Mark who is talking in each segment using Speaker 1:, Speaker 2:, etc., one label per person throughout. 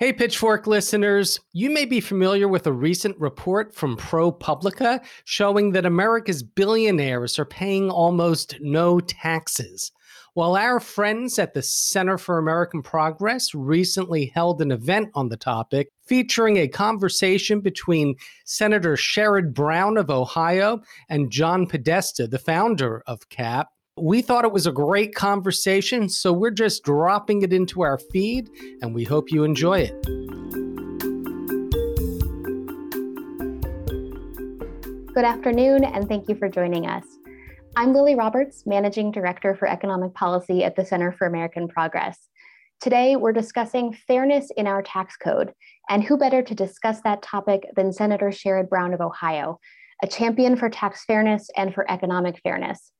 Speaker 1: Hey, Pitchfork listeners, you may be familiar with a recent report from ProPublica showing that America's billionaires are paying almost no taxes. While our friends at the Center for American Progress recently held an event on the topic featuring a conversation between Senator Sherrod Brown of Ohio and John Podesta, the founder of CAP, we thought it was a great conversation, so we're just dropping it into our feed, and we hope you enjoy it.
Speaker 2: Good afternoon, and thank you for joining us. I'm Lily Roberts, Managing Director for Economic Policy at the Center for American Progress. Today, we're discussing fairness in our tax code, and who better to discuss that topic than Senator Sherrod Brown of Ohio, a champion for tax fairness and for economic fairness.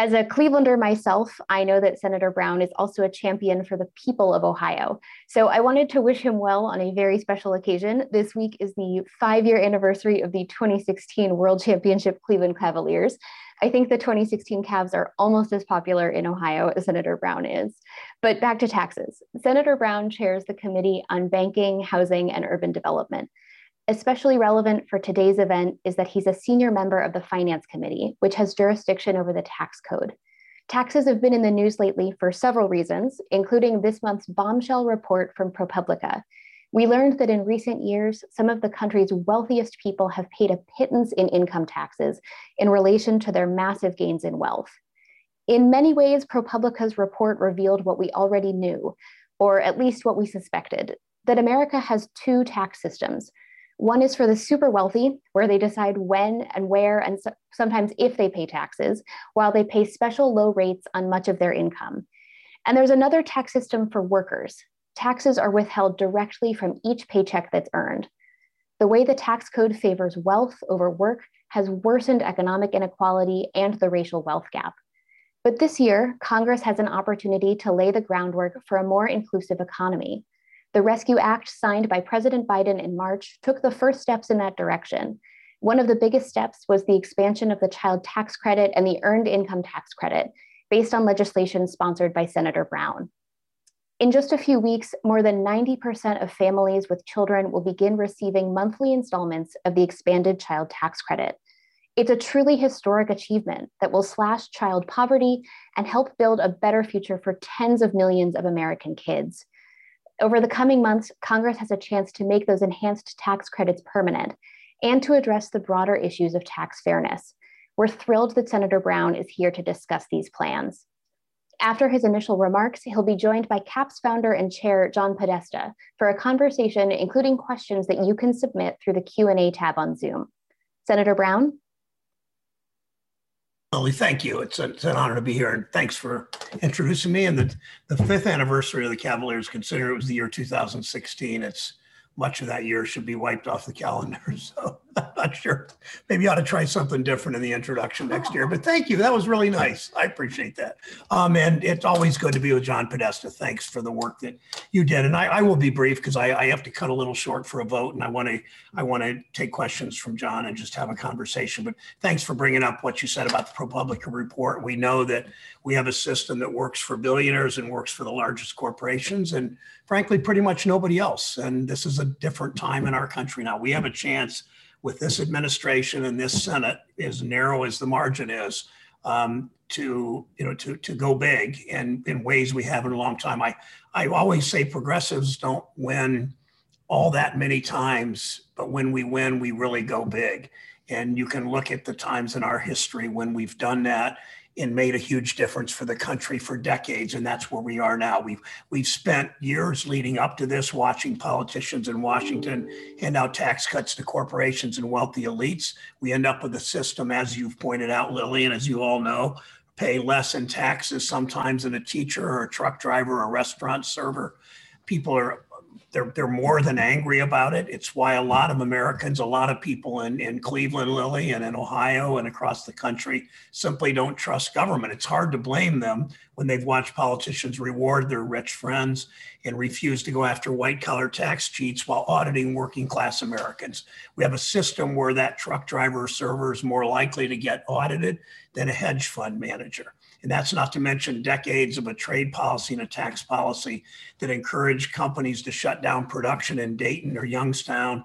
Speaker 2: As a Clevelander myself, I know that Senator Brown is also a champion for the people of Ohio. So I wanted to wish him well on a very special occasion. This week is the five year anniversary of the 2016 World Championship Cleveland Cavaliers. I think the 2016 Cavs are almost as popular in Ohio as Senator Brown is. But back to taxes. Senator Brown chairs the Committee on Banking, Housing, and Urban Development. Especially relevant for today's event is that he's a senior member of the Finance Committee, which has jurisdiction over the tax code. Taxes have been in the news lately for several reasons, including this month's bombshell report from ProPublica. We learned that in recent years, some of the country's wealthiest people have paid a pittance in income taxes in relation to their massive gains in wealth. In many ways, ProPublica's report revealed what we already knew, or at least what we suspected that America has two tax systems one is for the super wealthy, where they decide when and where and so sometimes if they pay taxes, while they pay special low rates on much of their income. And there's another tax system for workers. Taxes are withheld directly from each paycheck that's earned. The way the tax code favors wealth over work has worsened economic inequality and the racial wealth gap. But this year, Congress has an opportunity to lay the groundwork for a more inclusive economy. The Rescue Act, signed by President Biden in March, took the first steps in that direction. One of the biggest steps was the expansion of the child tax credit and the earned income tax credit, based on legislation sponsored by Senator Brown. In just a few weeks, more than 90% of families with children will begin receiving monthly installments of the expanded child tax credit. It's a truly historic achievement that will slash child poverty and help build a better future for tens of millions of American kids. Over the coming months, Congress has a chance to make those enhanced tax credits permanent and to address the broader issues of tax fairness. We're thrilled that Senator Brown is here to discuss these plans. After his initial remarks, he'll be joined by CAP's founder and chair, John Podesta, for a conversation including questions that you can submit through the Q&A tab on Zoom. Senator Brown?
Speaker 3: Lily, thank you. It's, a, it's an honor to be here, and thanks for introducing me. And the, the fifth anniversary of the Cavaliers, consider it was the year 2016. It's much of that year should be wiped off the calendar. So I'm not sure. Maybe you ought to try something different in the introduction next year. But thank you. That was really nice. I appreciate that. Um, and it's always good to be with John Podesta. Thanks for the work that you did. And I, I will be brief because I, I, have to cut a little short for a vote, and I want to I want to take questions from John and just have a conversation. But thanks for bringing up what you said about the ProPublica report. We know that we have a system that works for billionaires and works for the largest corporations, and frankly, pretty much nobody else. And this is a different time in our country now. We have a chance with this administration and this Senate, as narrow as the margin is, um, to you know to to go big in in ways we haven't in a long time. I I always say progressives don't win all that many times, but when we win, we really go big. And you can look at the times in our history when we've done that and made a huge difference for the country for decades and that's where we are now. We've we've spent years leading up to this watching politicians in washington hand out tax cuts to corporations and wealthy elites. We end up with a system as you've pointed out lily and as you all know pay less in taxes sometimes than a teacher or a truck driver or a restaurant server. People are they're, they're more than angry about it. It's why a lot of Americans, a lot of people in, in Cleveland, Lily, and in Ohio and across the country simply don't trust government. It's hard to blame them when they've watched politicians reward their rich friends and refuse to go after white collar tax cheats while auditing working class Americans. We have a system where that truck driver server is more likely to get audited than a hedge fund manager. And that's not to mention decades of a trade policy and a tax policy that encourage companies to shut down production in Dayton or Youngstown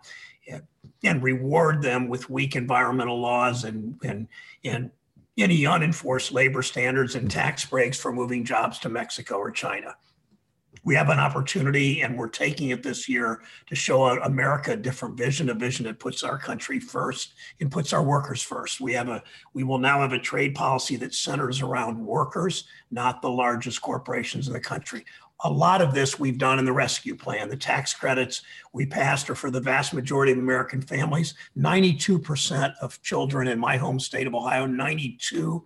Speaker 3: and reward them with weak environmental laws and, and, and any unenforced labor standards and tax breaks for moving jobs to Mexico or China we have an opportunity and we're taking it this year to show America a different vision, a vision that puts our country first and puts our workers first. We have a we will now have a trade policy that centers around workers, not the largest corporations in the country. A lot of this we've done in the rescue plan. The tax credits we passed are for the vast majority of American families. 92% of children in my home state of Ohio, 92%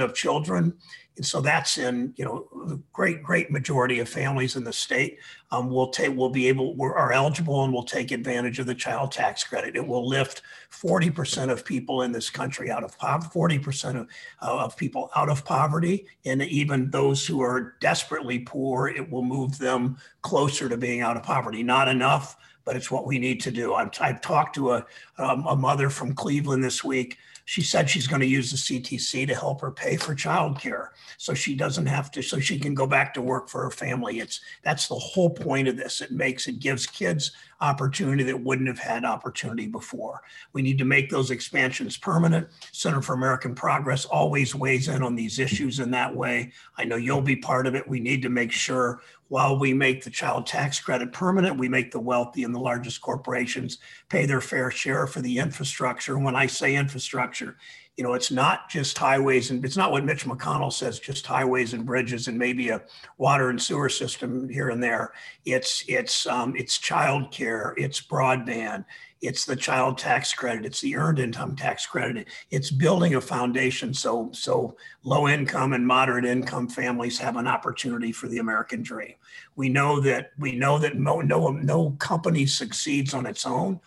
Speaker 3: of children and so that's in, you know, the great, great majority of families in the state um, will take, will be able, we're eligible and will take advantage of the child tax credit. It will lift 40% of people in this country out of poverty, 40% of, uh, of people out of poverty. And even those who are desperately poor, it will move them closer to being out of poverty. Not enough, but it's what we need to do. I've, I've talked to a, um, a mother from Cleveland this week she said she's going to use the CTC to help her pay for childcare so she doesn't have to so she can go back to work for her family. It's that's the whole point of this. It makes it gives kids opportunity that wouldn't have had opportunity before. We need to make those expansions permanent. Center for American Progress always weighs in on these issues in that way. I know you'll be part of it. We need to make sure while we make the child tax credit permanent, we make the wealthy and the largest corporations pay their fair share for the infrastructure. When I say infrastructure, you know, it's not just highways and it's not what Mitch McConnell says, just highways and bridges and maybe a water and sewer system here and there. It's it's um, it's childcare, it's broadband, it's the child tax credit, it's the earned income tax credit. It's building a foundation so so low income and moderate income families have an opportunity for the American dream. We know that we know that no no, no company succeeds on its own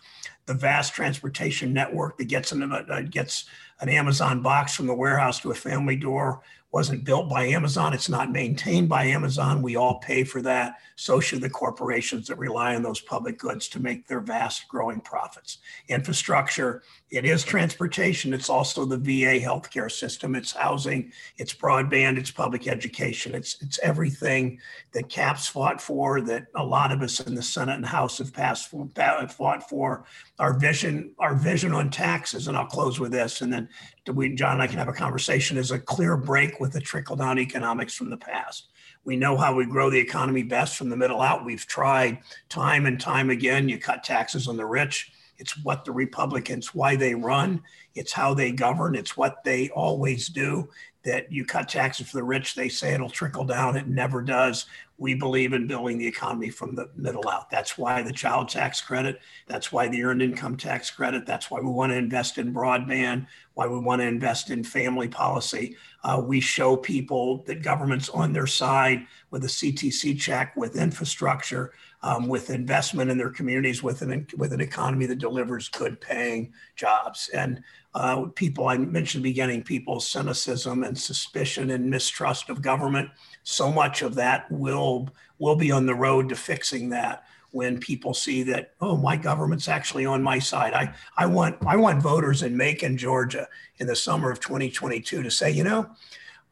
Speaker 3: the vast transportation network that gets an, uh, gets an Amazon box from the warehouse to a family door wasn't built by Amazon. It's not maintained by Amazon. We all pay for that. So should the corporations that rely on those public goods to make their vast growing profits. Infrastructure, it is transportation. It's also the VA healthcare system. It's housing, it's broadband, it's public education. It's, it's everything that CAPS fought for, that a lot of us in the Senate and House have passed fought for. Our vision, our vision on taxes, and I'll close with this, and then we, John and I can have a conversation, is a clear break with the trickle down economics from the past. We know how we grow the economy best from the middle out. We've tried time and time again. You cut taxes on the rich. It's what the Republicans, why they run. It's how they govern. It's what they always do. That you cut taxes for the rich, they say it'll trickle down. It never does. We believe in building the economy from the middle out. That's why the child tax credit. That's why the earned income tax credit. That's why we want to invest in broadband, why we want to invest in family policy. Uh, we show people that government's on their side with a CTC check, with infrastructure, um, with investment in their communities, with an, with an economy that delivers good paying jobs. And uh, people, I mentioned beginning, people's cynicism and suspicion and mistrust of government so much of that will will be on the road to fixing that when people see that oh my government's actually on my side i i want i want voters in macon georgia in the summer of 2022 to say you know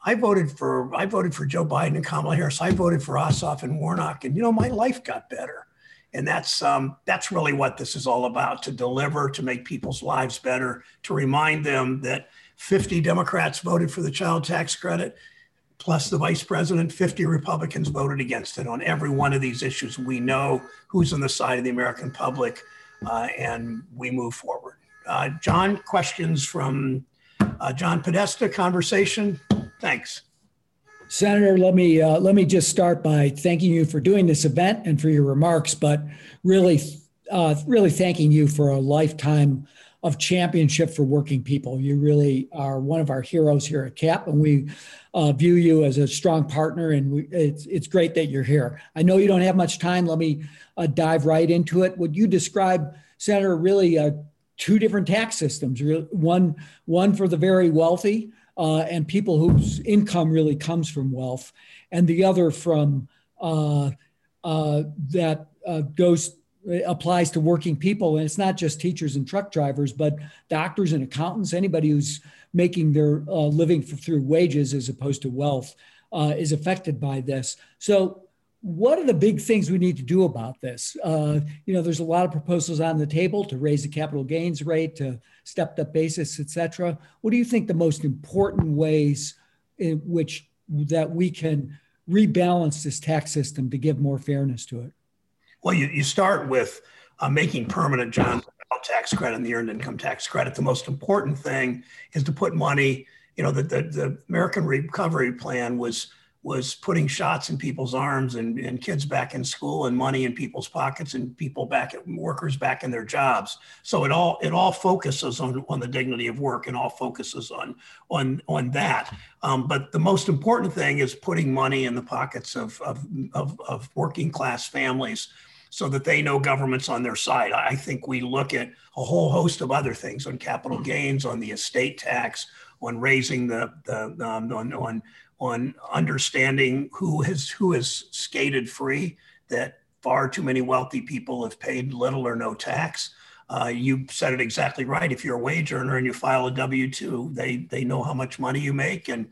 Speaker 3: i voted for i voted for joe biden and kamala harris i voted for ossoff and warnock and you know my life got better and that's um, that's really what this is all about to deliver to make people's lives better to remind them that 50 democrats voted for the child tax credit plus the vice president, 50 Republicans voted against it on every one of these issues. We know who's on the side of the American public, uh, and we move forward. Uh, John, questions from uh, John Podesta, conversation? Thanks.
Speaker 4: Senator, let me uh, let me just start by thanking you for doing this event and for your remarks, but really, uh, really thanking you for a lifetime of championship for working people. You really are one of our heroes here at CAP, and we uh, view you as a strong partner. And we, it's it's great that you're here. I know you don't have much time. Let me uh, dive right into it. Would you describe, Senator, really uh, two different tax systems? One one for the very wealthy uh, and people whose income really comes from wealth, and the other from uh, uh, that goes applies to working people. And it's not just teachers and truck drivers, but doctors and accountants, anybody who's making their uh, living for, through wages as opposed to wealth uh, is affected by this. So, what are the big things we need to do about this? Uh, you know, there's a lot of proposals on the table to raise the capital gains rate, to stepped up basis, et cetera. What do you think the most important ways in which that we can rebalance this tax system to give more fairness to it?
Speaker 3: Well, you, you start with uh, making permanent John tax credit and the earned income tax credit. The most important thing is to put money. You know, the, the, the American Recovery Plan was was putting shots in people's arms and, and kids back in school and money in people's pockets and people back at workers back in their jobs. So it all it all focuses on, on the dignity of work and all focuses on on on that. Um, but the most important thing is putting money in the pockets of, of, of, of working class families so that they know government's on their side. I think we look at a whole host of other things on capital gains, on the estate tax, on raising the, the um, on, on on understanding who has who has skated free. That far too many wealthy people have paid little or no tax. Uh, you said it exactly right. If you're a wage earner and you file a W two, they they know how much money you make, and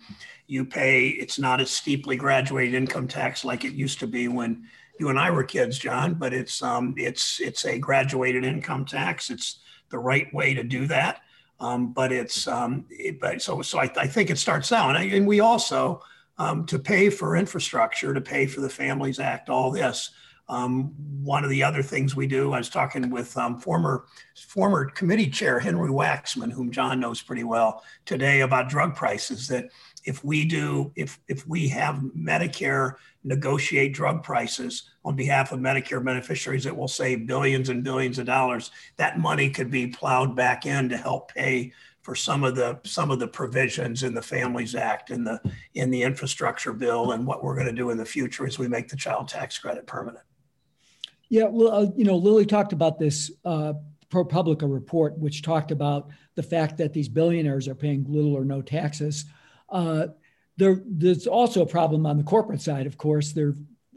Speaker 3: you pay. It's not as steeply graduated income tax like it used to be when you and I were kids, John, but it's um, it's it's a graduated income tax. It's the right way to do that. Um, but it's um, it, but so so I, I, think it starts out, and, I, and we also um, to pay for infrastructure, to pay for the Families Act, all this. Um, one of the other things we do, I was talking with um, former former committee chair Henry Waxman, whom John knows pretty well today, about drug prices. That if we do, if if we have Medicare negotiate drug prices on behalf of Medicare beneficiaries, it will save billions and billions of dollars. That money could be plowed back in to help pay for some of the some of the provisions in the Families Act and the in the infrastructure bill and what we're going to do in the future as we make the child tax credit permanent.
Speaker 4: Yeah, well, uh, you know, Lily talked about this uh, ProPublica report, which talked about the fact that these billionaires are paying little or no taxes. Uh, there, there's also a problem on the corporate side, of course. There are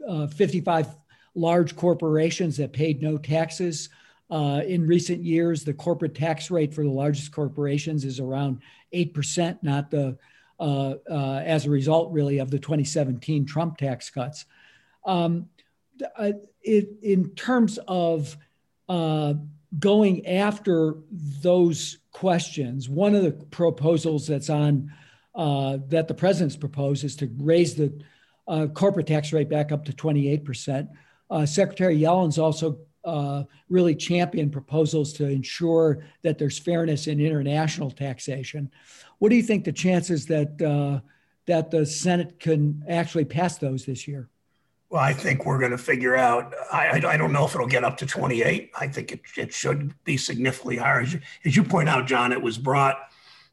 Speaker 4: uh, 55 large corporations that paid no taxes. Uh, in recent years, the corporate tax rate for the largest corporations is around 8%, not the, uh, uh, as a result, really, of the 2017 Trump tax cuts. Um, it, in terms of uh, going after those questions, one of the proposals that's on uh, that the president's proposed is to raise the uh, corporate tax rate back up to 28%. Uh, Secretary Yellen's also uh, really championed proposals to ensure that there's fairness in international taxation. What do you think the chances that uh, that the Senate can actually pass those this year?
Speaker 3: Well, I think we're going to figure out. I, I, don't know if it'll get up to 28. I think it, it should be significantly higher. As you, as you point out, John, it was brought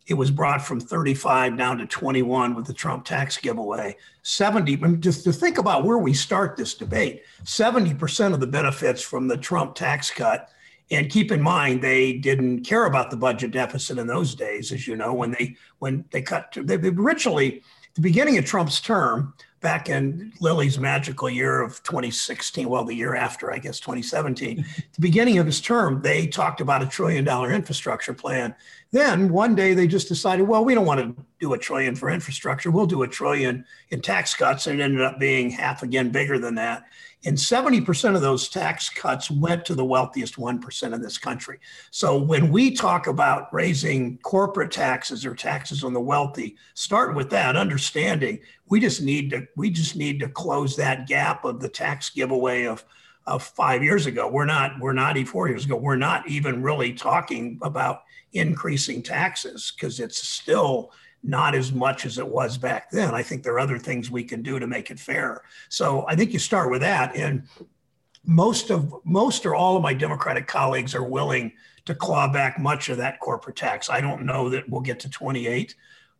Speaker 3: it was brought from 35 down to 21 with the Trump tax giveaway. 70, just to think about where we start this debate, 70% of the benefits from the Trump tax cut. And keep in mind, they didn't care about the budget deficit in those days, as you know, when they when they cut. They originally, the beginning of Trump's term, back in Lily's magical year of 2016, well, the year after, I guess, 2017, the beginning of his term, they talked about a trillion dollar infrastructure plan. Then one day they just decided, well, we don't want to do a trillion for infrastructure. We'll do a trillion in tax cuts. And it ended up being half again bigger than that. And 70% of those tax cuts went to the wealthiest 1% in this country. So when we talk about raising corporate taxes or taxes on the wealthy, start with that understanding. We just need to we just need to close that gap of the tax giveaway of of five years ago. We're not we're not four years ago. We're not even really talking about increasing taxes because it's still not as much as it was back then. I think there are other things we can do to make it fair. So I think you start with that. And most of most or all of my Democratic colleagues are willing to claw back much of that corporate tax. I don't know that we'll get to 28.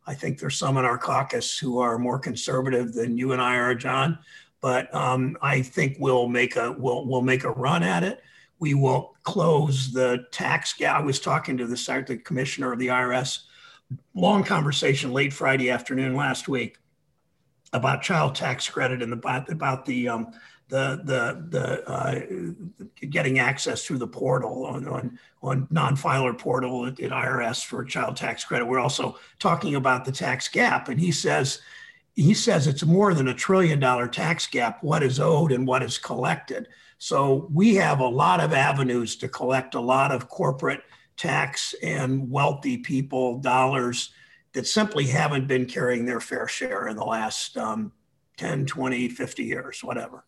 Speaker 3: I think there's some in our caucus who are more conservative than you and I are, John. But um, I think we'll make a we'll we'll make a run at it. We will close the tax gap. I was talking to the, the commissioner of the IRS long conversation late Friday afternoon last week about child tax credit and about about the um, the the the uh, getting access through the portal on on, on non-filer portal at, at IRS for child tax credit. We're also talking about the tax gap, and he says he says it's more than a trillion dollar tax gap. What is owed and what is collected. So we have a lot of avenues to collect a lot of corporate tax and wealthy people dollars that simply haven't been carrying their fair share in the last um, 10, 20, 50 years, whatever.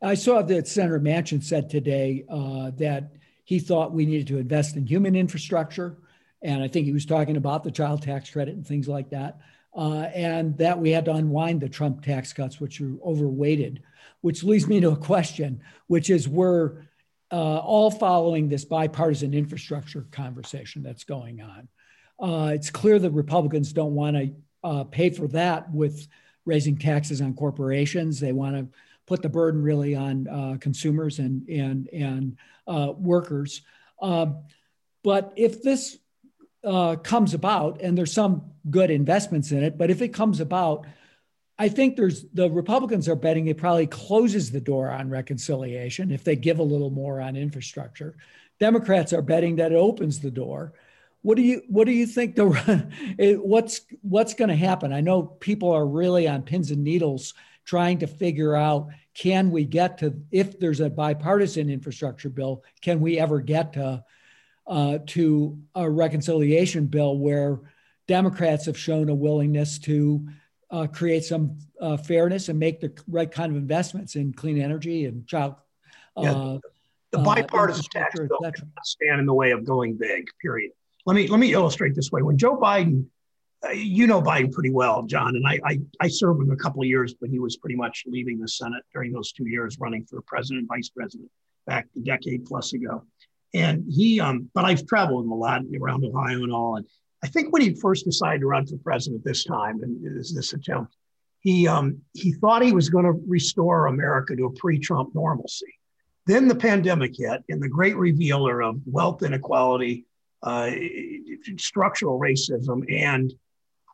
Speaker 4: I saw that Senator Manchin said today uh, that he thought we needed to invest in human infrastructure. And I think he was talking about the child tax credit and things like that. Uh, and that we had to unwind the Trump tax cuts, which are overweighted, which leads me to a question, which is we're uh, all following this bipartisan infrastructure conversation that's going on. Uh, it's clear that Republicans don't want to uh, pay for that with raising taxes on corporations. They want to put the burden really on uh, consumers and and and uh, workers. Um, but if this uh, comes about, and there's some good investments in it, but if it comes about, I think there's the Republicans are betting it probably closes the door on reconciliation if they give a little more on infrastructure. Democrats are betting that it opens the door. What do you what do you think the what's what's going to happen? I know people are really on pins and needles trying to figure out can we get to if there's a bipartisan infrastructure bill can we ever get to uh, to a reconciliation bill where democrats have shown a willingness to uh, create some uh, fairness and make the right kind of investments in clean energy and child
Speaker 3: yeah, uh, the uh, bipartisan tax bill stand in the way of going big period let me let me illustrate this way when joe biden uh, you know Biden pretty well, John, and I, I, I served him a couple of years when he was pretty much leaving the Senate during those two years, running for president, vice president, back a decade plus ago. And he, um, but I've traveled him a lot around Ohio and all. And I think when he first decided to run for president this time, and this this attempt, he um, he thought he was going to restore America to a pre-Trump normalcy. Then the pandemic hit, and the great revealer of wealth inequality, uh, structural racism, and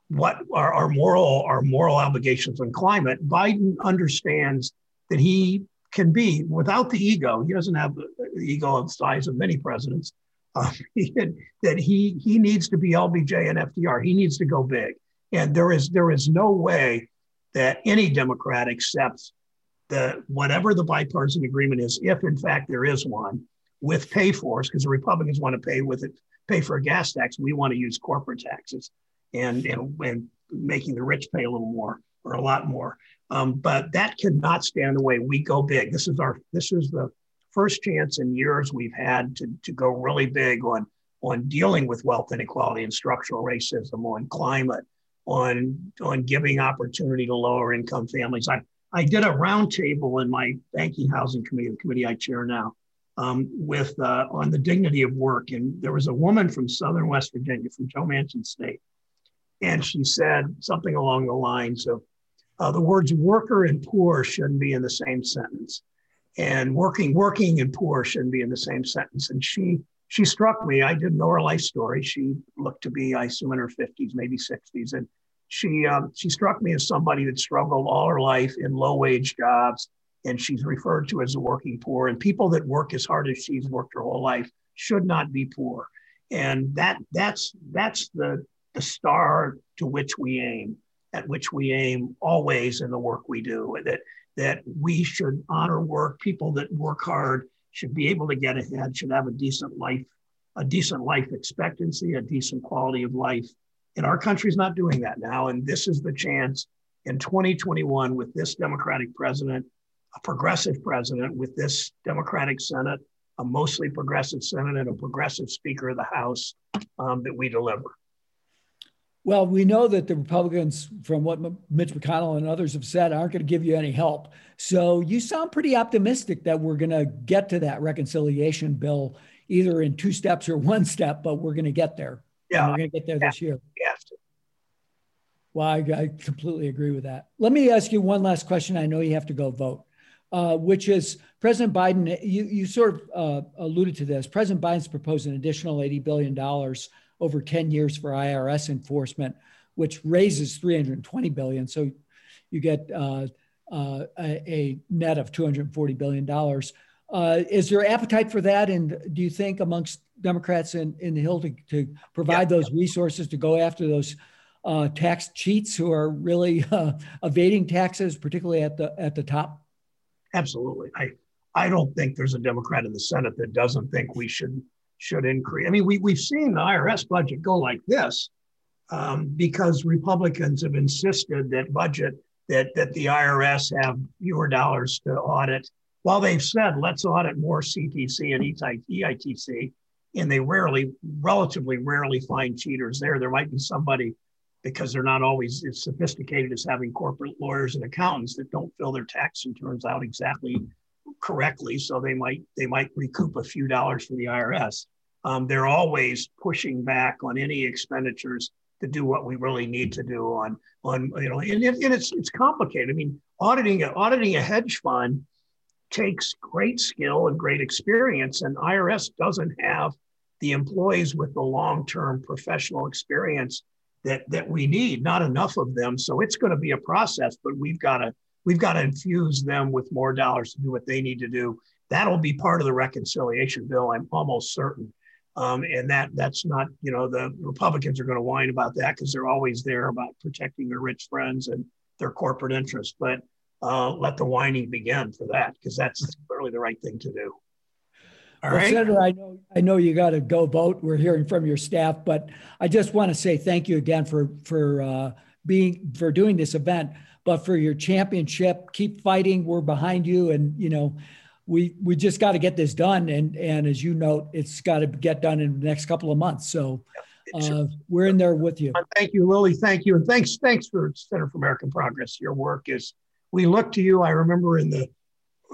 Speaker 3: what our, our moral our moral obligations on climate, Biden understands that he can be without the ego. He doesn't have the ego of the size of many presidents. Uh, that he he needs to be LBJ and FDR. He needs to go big, and there is there is no way that any Democrat accepts the whatever the bipartisan agreement is, if in fact there is one, with pay fors, because the Republicans want to pay with it, pay for a gas tax. We want to use corporate taxes and, and, and making the rich pay a little more or a lot more. Um, but that cannot stand the way we go big. This is our this is the first chance in years we've had to, to go really big on on dealing with wealth inequality and structural racism, on climate, on on giving opportunity to lower income families. I I did a roundtable in my banking housing committee, the committee I chair now, um, with uh, on the dignity of work. And there was a woman from Southern West Virginia, from Joe Manchin State, and she said something along the lines of uh, the words worker and poor shouldn't be in the same sentence and working working and poor shouldn't be in the same sentence. And she she struck me. I didn't know her life story. She looked to be i assume in her 50s maybe 60s and she um, she struck me as somebody that struggled all her life in low wage jobs. And she's referred to as a working poor. And people that work as hard as she's worked her whole life should not be poor. And that that's that's the the star to which we aim, at which we aim always in the work we do, that, that we should honor work. People that work hard should be able to get ahead, should have a decent life, a decent life expectancy, a decent quality of life. And our country's not doing that now. And this is the chance in 2021 with this Democratic president, a progressive president, with this Democratic Senate, a mostly progressive Senate, and a progressive Speaker of the House um, that we deliver.
Speaker 4: Well, we know that the Republicans, from what Mitch McConnell and others have said, aren't going to give you any help. So you sound pretty optimistic that we're going to get to that reconciliation bill, either in two steps or one step, but we're going to get there.
Speaker 3: Yeah.
Speaker 4: we're going to get there this year. Yes. Well, I, I, completely agree with that. Let me ask you one last question. I know you have to go vote, uh, which is President Biden, you, you sort of uh, alluded to this. President Biden's proposed an additional $80 billion over 10 years for IRS enforcement, which raises 320 billion. So you get uh, uh, a, net of 240 billion dollars. Uh, is there appetite for that? And do you think amongst Democrats in, in the Hill to, to provide yeah. those resources to go after those uh, tax cheats who are really uh, evading taxes, particularly at the at the top?
Speaker 3: Absolutely. I I don't think there's a Democrat in the Senate that doesn't think we should should increase. I mean, we we've seen the IRS budget go like this um, because Republicans have insisted that budget that that the IRS have fewer dollars to audit. While they've said let's audit more CTC and EITC, and they rarely, relatively rarely find cheaters there. There might be somebody because they're not always as sophisticated as having corporate lawyers and accountants that don't fill their tax returns out exactly correctly. So they might they might recoup a few dollars from the IRS. Um, they're always pushing back on any expenditures to do what we really need to do on on you know and, and it's it's complicated. I mean, auditing auditing a hedge fund takes great skill and great experience, and IRS doesn't have the employees with the long-term professional experience that that we need. Not enough of them, so it's going to be a process. But we've got to we've got to infuse them with more dollars to do what they need to do. That'll be part of the reconciliation bill. I'm almost certain. Um, and that that's not, you know, the Republicans are going to whine about that because they're always there about protecting their rich friends and their corporate interests. But uh, let the whining begin for that because that's clearly the right thing to do.
Speaker 4: All well, right. Senator, I know I know you got to go vote. We're hearing from your staff, but I just want to say thank you again for for uh, being for doing this event, but for your championship. Keep fighting. We're behind you, and you know we we just got to get this done. And and as you note, it's got to get done in the next couple of months. So uh, we're in there with you.
Speaker 3: Thank you, Lily. Thank you, and thanks thanks for Center for American Progress. Your work is. We look to you. I remember in the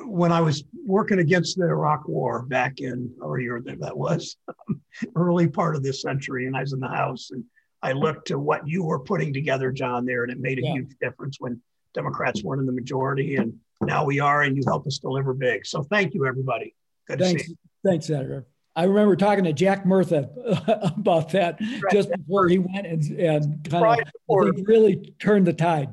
Speaker 3: when I was working against the Iraq War back in, or year that was, early part of this century, and I was in the House, and I looked to what you were putting together, John, there, and it made a yeah. huge difference when Democrats weren't in the majority, and now we are, and you help us deliver big. So thank you, everybody. Good
Speaker 4: Thanks.
Speaker 3: to see you.
Speaker 4: Thanks, Senator. I remember talking to Jack Murtha about that right. just before he went and, and kind of really turned the tide.